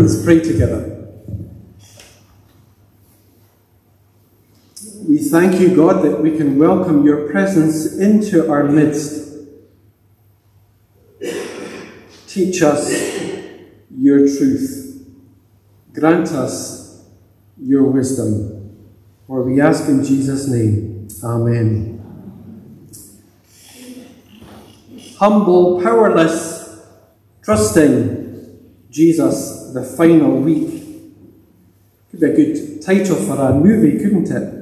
Let's pray together. We thank you, God, that we can welcome your presence into our midst. Teach us your truth. Grant us your wisdom. For we ask in Jesus' name. Amen. Humble, powerless, trusting Jesus, the final week. Could be a good title for a movie, couldn't it?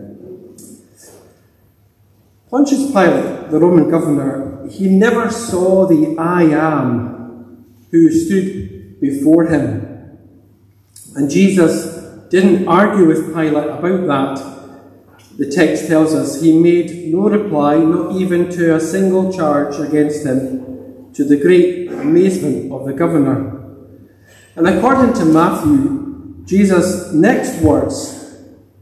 Pontius Pilate, the Roman governor, he never saw the I am who stood before him. And Jesus didn't argue with Pilate about that. The text tells us he made no reply, not even to a single charge against him, to the great amazement of the governor. And according to Matthew, Jesus' next words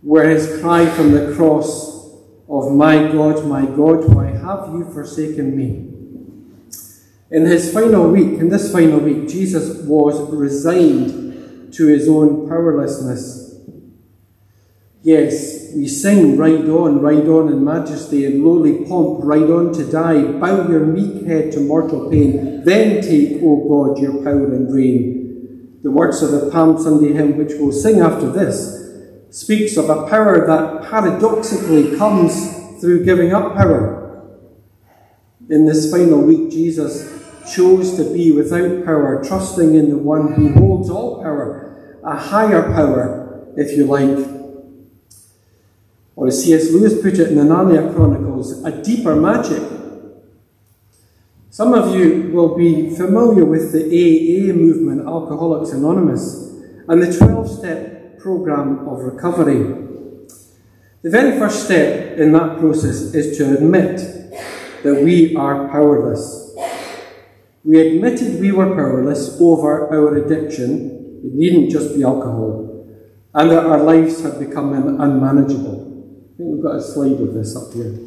were his cry from the cross of My God, my God, why have you forsaken me? In his final week, in this final week, Jesus was resigned to his own powerlessness. Yes, we sing, Ride on, ride on in majesty and lowly pomp, ride on to die, bow your meek head to mortal pain, then take, O God, your power and reign. The words of the Palm Sunday hymn, which we'll sing after this, speaks of a power that paradoxically comes through giving up power. In this final week, Jesus chose to be without power, trusting in the one who holds all power, a higher power, if you like. Or as C.S. Lewis put it in the Narnia Chronicles, a deeper magic. Some of you will be familiar with the AA movement, Alcoholics Anonymous, and the 12 step program of recovery. The very first step in that process is to admit that we are powerless. We admitted we were powerless over our addiction, it needn't just be alcohol, and that our lives had become unmanageable. I think we've got a slide of this up here.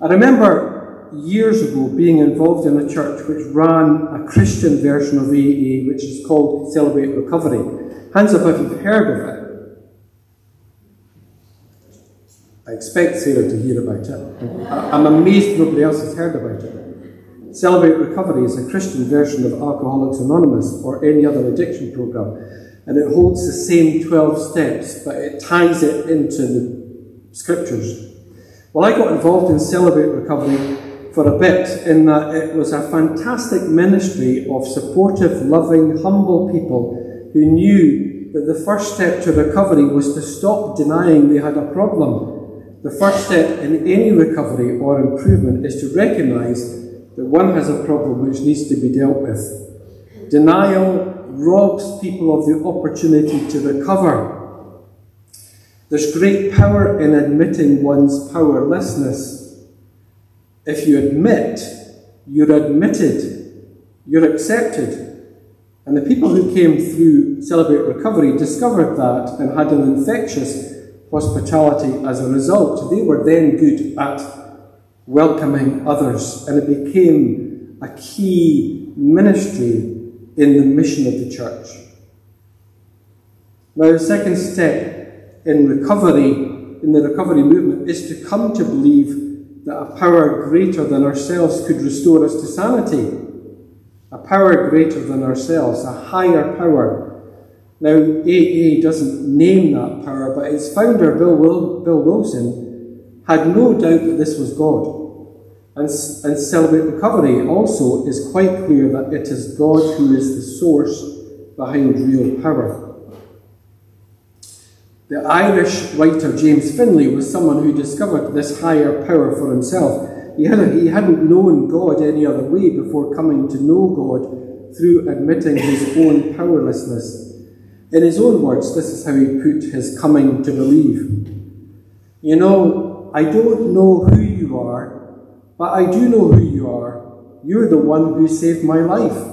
I remember years ago being involved in a church which ran a Christian version of AA, which is called Celebrate Recovery. Hands up if you've heard of it. I expect Sarah to hear about it. I'm amazed nobody else has heard about it. Celebrate Recovery is a Christian version of Alcoholics Anonymous or any other addiction program, and it holds the same 12 steps, but it ties it into the scriptures. Well, I got involved in Celebrate Recovery for a bit in that it was a fantastic ministry of supportive, loving, humble people who knew that the first step to recovery was to stop denying they had a problem. The first step in any recovery or improvement is to recognize that one has a problem which needs to be dealt with. Denial robs people of the opportunity to recover. There's great power in admitting one's powerlessness. If you admit, you're admitted, you're accepted, and the people who came through Celebrate Recovery discovered that and had an infectious hospitality as a result. They were then good at welcoming others, and it became a key ministry in the mission of the church. Now, the second step in recovery, in the recovery movement, is to come to believe that a power greater than ourselves could restore us to sanity a power greater than ourselves, a higher power. Now, AA doesn't name that power, but its founder, Bill, Bill Wilson, had no doubt that this was God. And, and Celebrate Recovery also is quite clear that it is God who is the source behind real power. The Irish writer James Finley was someone who discovered this higher power for himself he, had, he hadn't known God any other way before coming to know God through admitting his own powerlessness. In his own words, this is how he put his coming to believe. You know, I don't know who you are, but I do know who you are. You're the one who saved my life.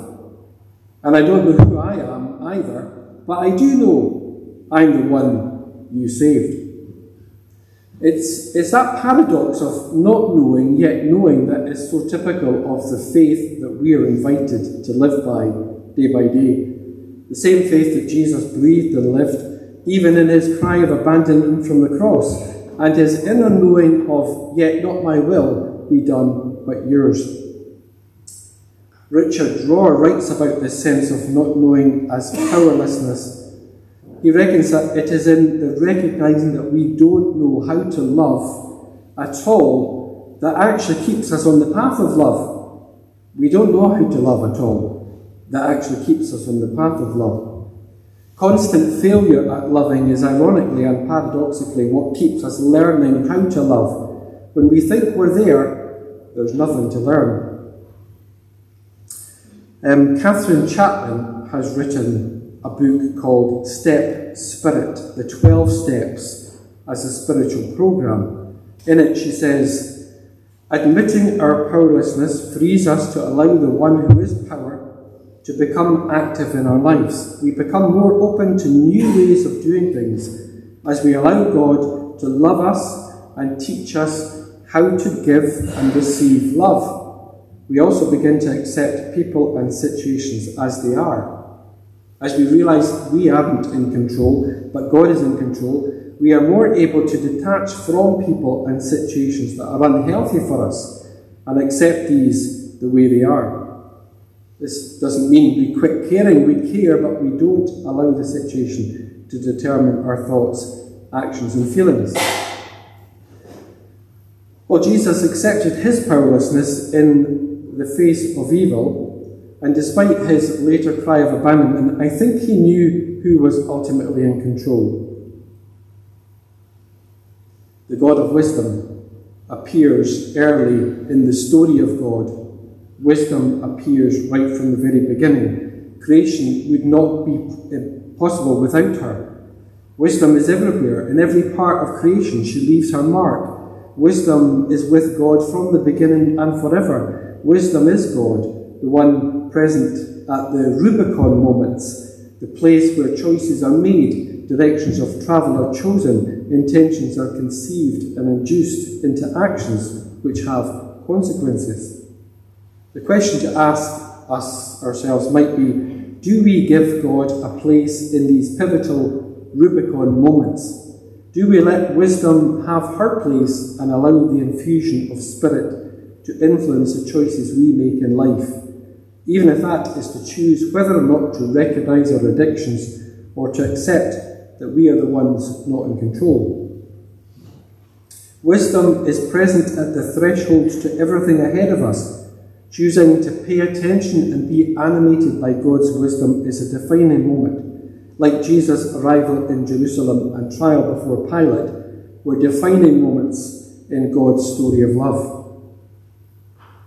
And I don't know who I am either, but I do know I'm the one you saved. It's, it's that paradox of not knowing yet knowing that is so typical of the faith that we are invited to live by day by day. The same faith that Jesus breathed and lived, even in his cry of abandonment from the cross, and his inner knowing of, Yet not my will be done, but yours. Richard Rohr writes about this sense of not knowing as powerlessness. He reckons that it is in the recognizing that we don't know how to love at all that actually keeps us on the path of love. We don't know how to love at all. That actually keeps us on the path of love. Constant failure at loving is ironically and paradoxically what keeps us learning how to love. When we think we're there, there's nothing to learn. Um, Catherine Chapman has written a book called Step Spirit The 12 Steps as a Spiritual Program. In it, she says, Admitting our powerlessness frees us to allow the one who is power to become active in our lives. We become more open to new ways of doing things as we allow God to love us and teach us how to give and receive love we also begin to accept people and situations as they are. As we realize we aren't in control, but God is in control, we are more able to detach from people and situations that are unhealthy for us and accept these the way they are. This doesn't mean we quit caring, we care, but we don't allow the situation to determine our thoughts, actions, and feelings. Well, Jesus accepted his powerlessness in the face of evil, and despite his later cry of abandonment, I think he knew who was ultimately in control. The God of wisdom appears early in the story of God. Wisdom appears right from the very beginning. Creation would not be uh, possible without her. Wisdom is everywhere. In every part of creation, she leaves her mark. Wisdom is with God from the beginning and forever. Wisdom is God, the one present at the Rubicon moments, the place where choices are made, directions of travel are chosen, intentions are conceived and induced into actions which have consequences. The question to ask us ourselves might be do we give God a place in these pivotal Rubicon moments? Do we let wisdom have her place and allow the infusion of spirit to influence the choices we make in life, even if that is to choose whether or not to recognize our addictions or to accept that we are the ones not in control. Wisdom is present at the threshold to everything ahead of us. Choosing to pay attention and be animated by God's wisdom is a defining moment. Like Jesus' arrival in Jerusalem and trial before Pilate were defining moments in God's story of love.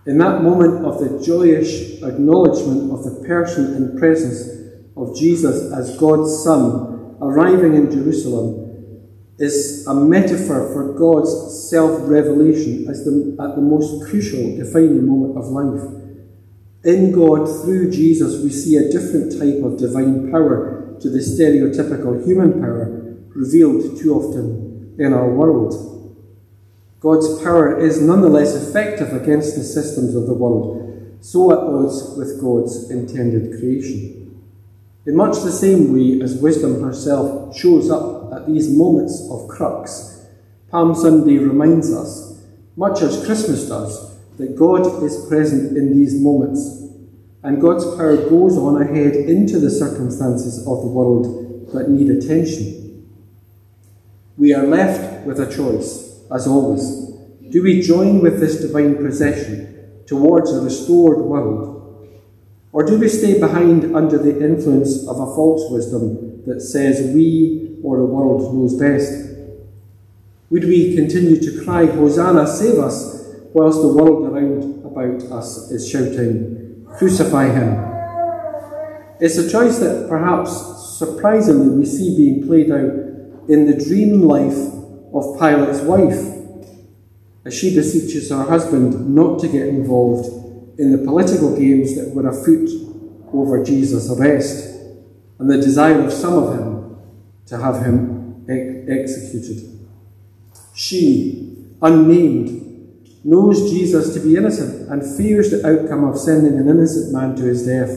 In that moment of the joyous acknowledgement of the person and presence of Jesus as God's Son arriving in Jerusalem is a metaphor for God's self revelation the, at the most crucial, defining moment of life. In God, through Jesus, we see a different type of divine power to the stereotypical human power revealed too often in our world. God's power is nonetheless effective against the systems of the world, so at odds with God's intended creation. In much the same way as wisdom herself shows up at these moments of crux, Palm Sunday reminds us, much as Christmas does, that God is present in these moments, and God's power goes on ahead into the circumstances of the world that need attention. We are left with a choice as always, do we join with this divine procession towards a restored world? Or do we stay behind under the influence of a false wisdom that says we or the world knows best? Would we continue to cry, Hosanna, save us, whilst the world around about us is shouting, Crucify him? It's a choice that perhaps surprisingly we see being played out in the dream life of Pilate's wife, as she beseeches her husband not to get involved in the political games that were afoot over Jesus' arrest, and the desire of some of him to have him ex- executed. She, unnamed, knows Jesus to be innocent and fears the outcome of sending an innocent man to his death.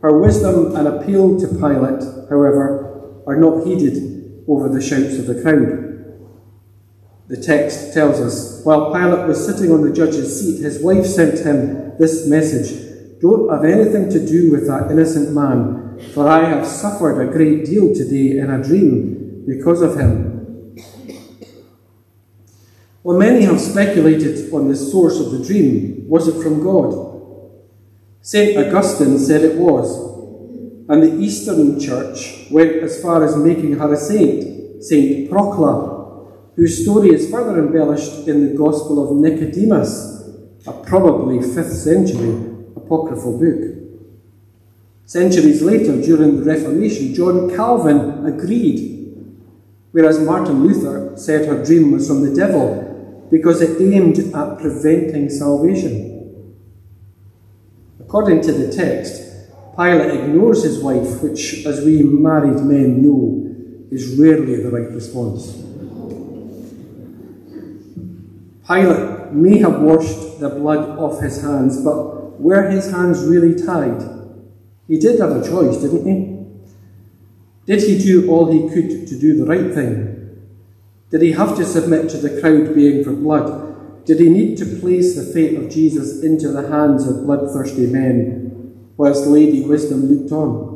Her wisdom and appeal to Pilate, however, are not heeded over the shouts of the crowd. The text tells us while Pilate was sitting on the judge's seat, his wife sent him this message Don't have anything to do with that innocent man, for I have suffered a great deal today in a dream because of him. Well, many have speculated on the source of the dream. Was it from God? St. Augustine said it was, and the Eastern Church went as far as making her a saint, Saint Procla, whose story is further embellished in the Gospel of Nicodemus, a probably 5th century apocryphal book. Centuries later, during the Reformation, John Calvin agreed, whereas Martin Luther said her dream was from the devil because it aimed at preventing salvation. According to the text, Pilate ignores his wife, which, as we married men know, is rarely the right response. Pilate may have washed the blood off his hands, but were his hands really tied? He did have a choice, didn't he? Did he do all he could to do the right thing? Did he have to submit to the crowd being for blood? Did he need to place the fate of Jesus into the hands of bloodthirsty men, whilst Lady Wisdom looked on?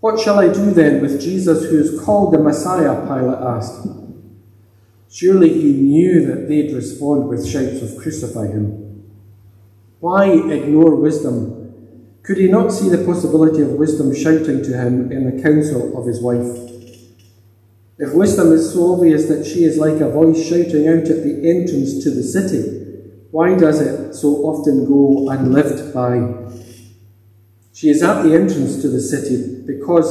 What shall I do then with Jesus who is called the Messiah? Pilate asked. Surely he knew that they'd respond with shouts of crucify him. Why ignore wisdom? Could he not see the possibility of wisdom shouting to him in the counsel of his wife? If wisdom is so obvious that she is like a voice shouting out at the entrance to the city, why does it so often go unlived by? She is at the entrance to the city because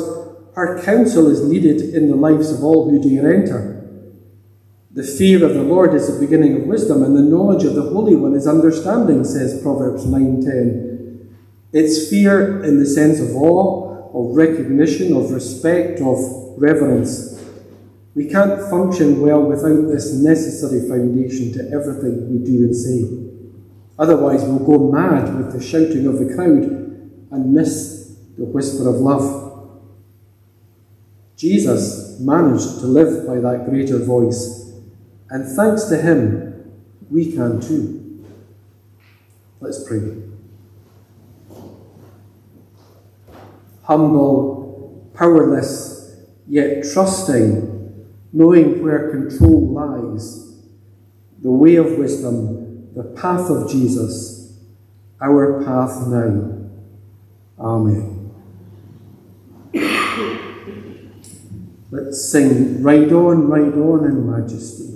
her counsel is needed in the lives of all who dare enter. The fear of the Lord is the beginning of wisdom, and the knowledge of the Holy One is understanding, says Proverbs 9.10. It's fear in the sense of awe, of recognition, of respect, of reverence. We can't function well without this necessary foundation to everything we do and say. Otherwise, we'll go mad with the shouting of the crowd and miss the whisper of love. Jesus managed to live by that greater voice and thanks to Him, we can too. Let's pray. Humble, powerless, yet trusting, knowing where control lies, the way of wisdom, the path of Jesus, our path now. Amen. Let's sing, Ride on, ride on in majesty.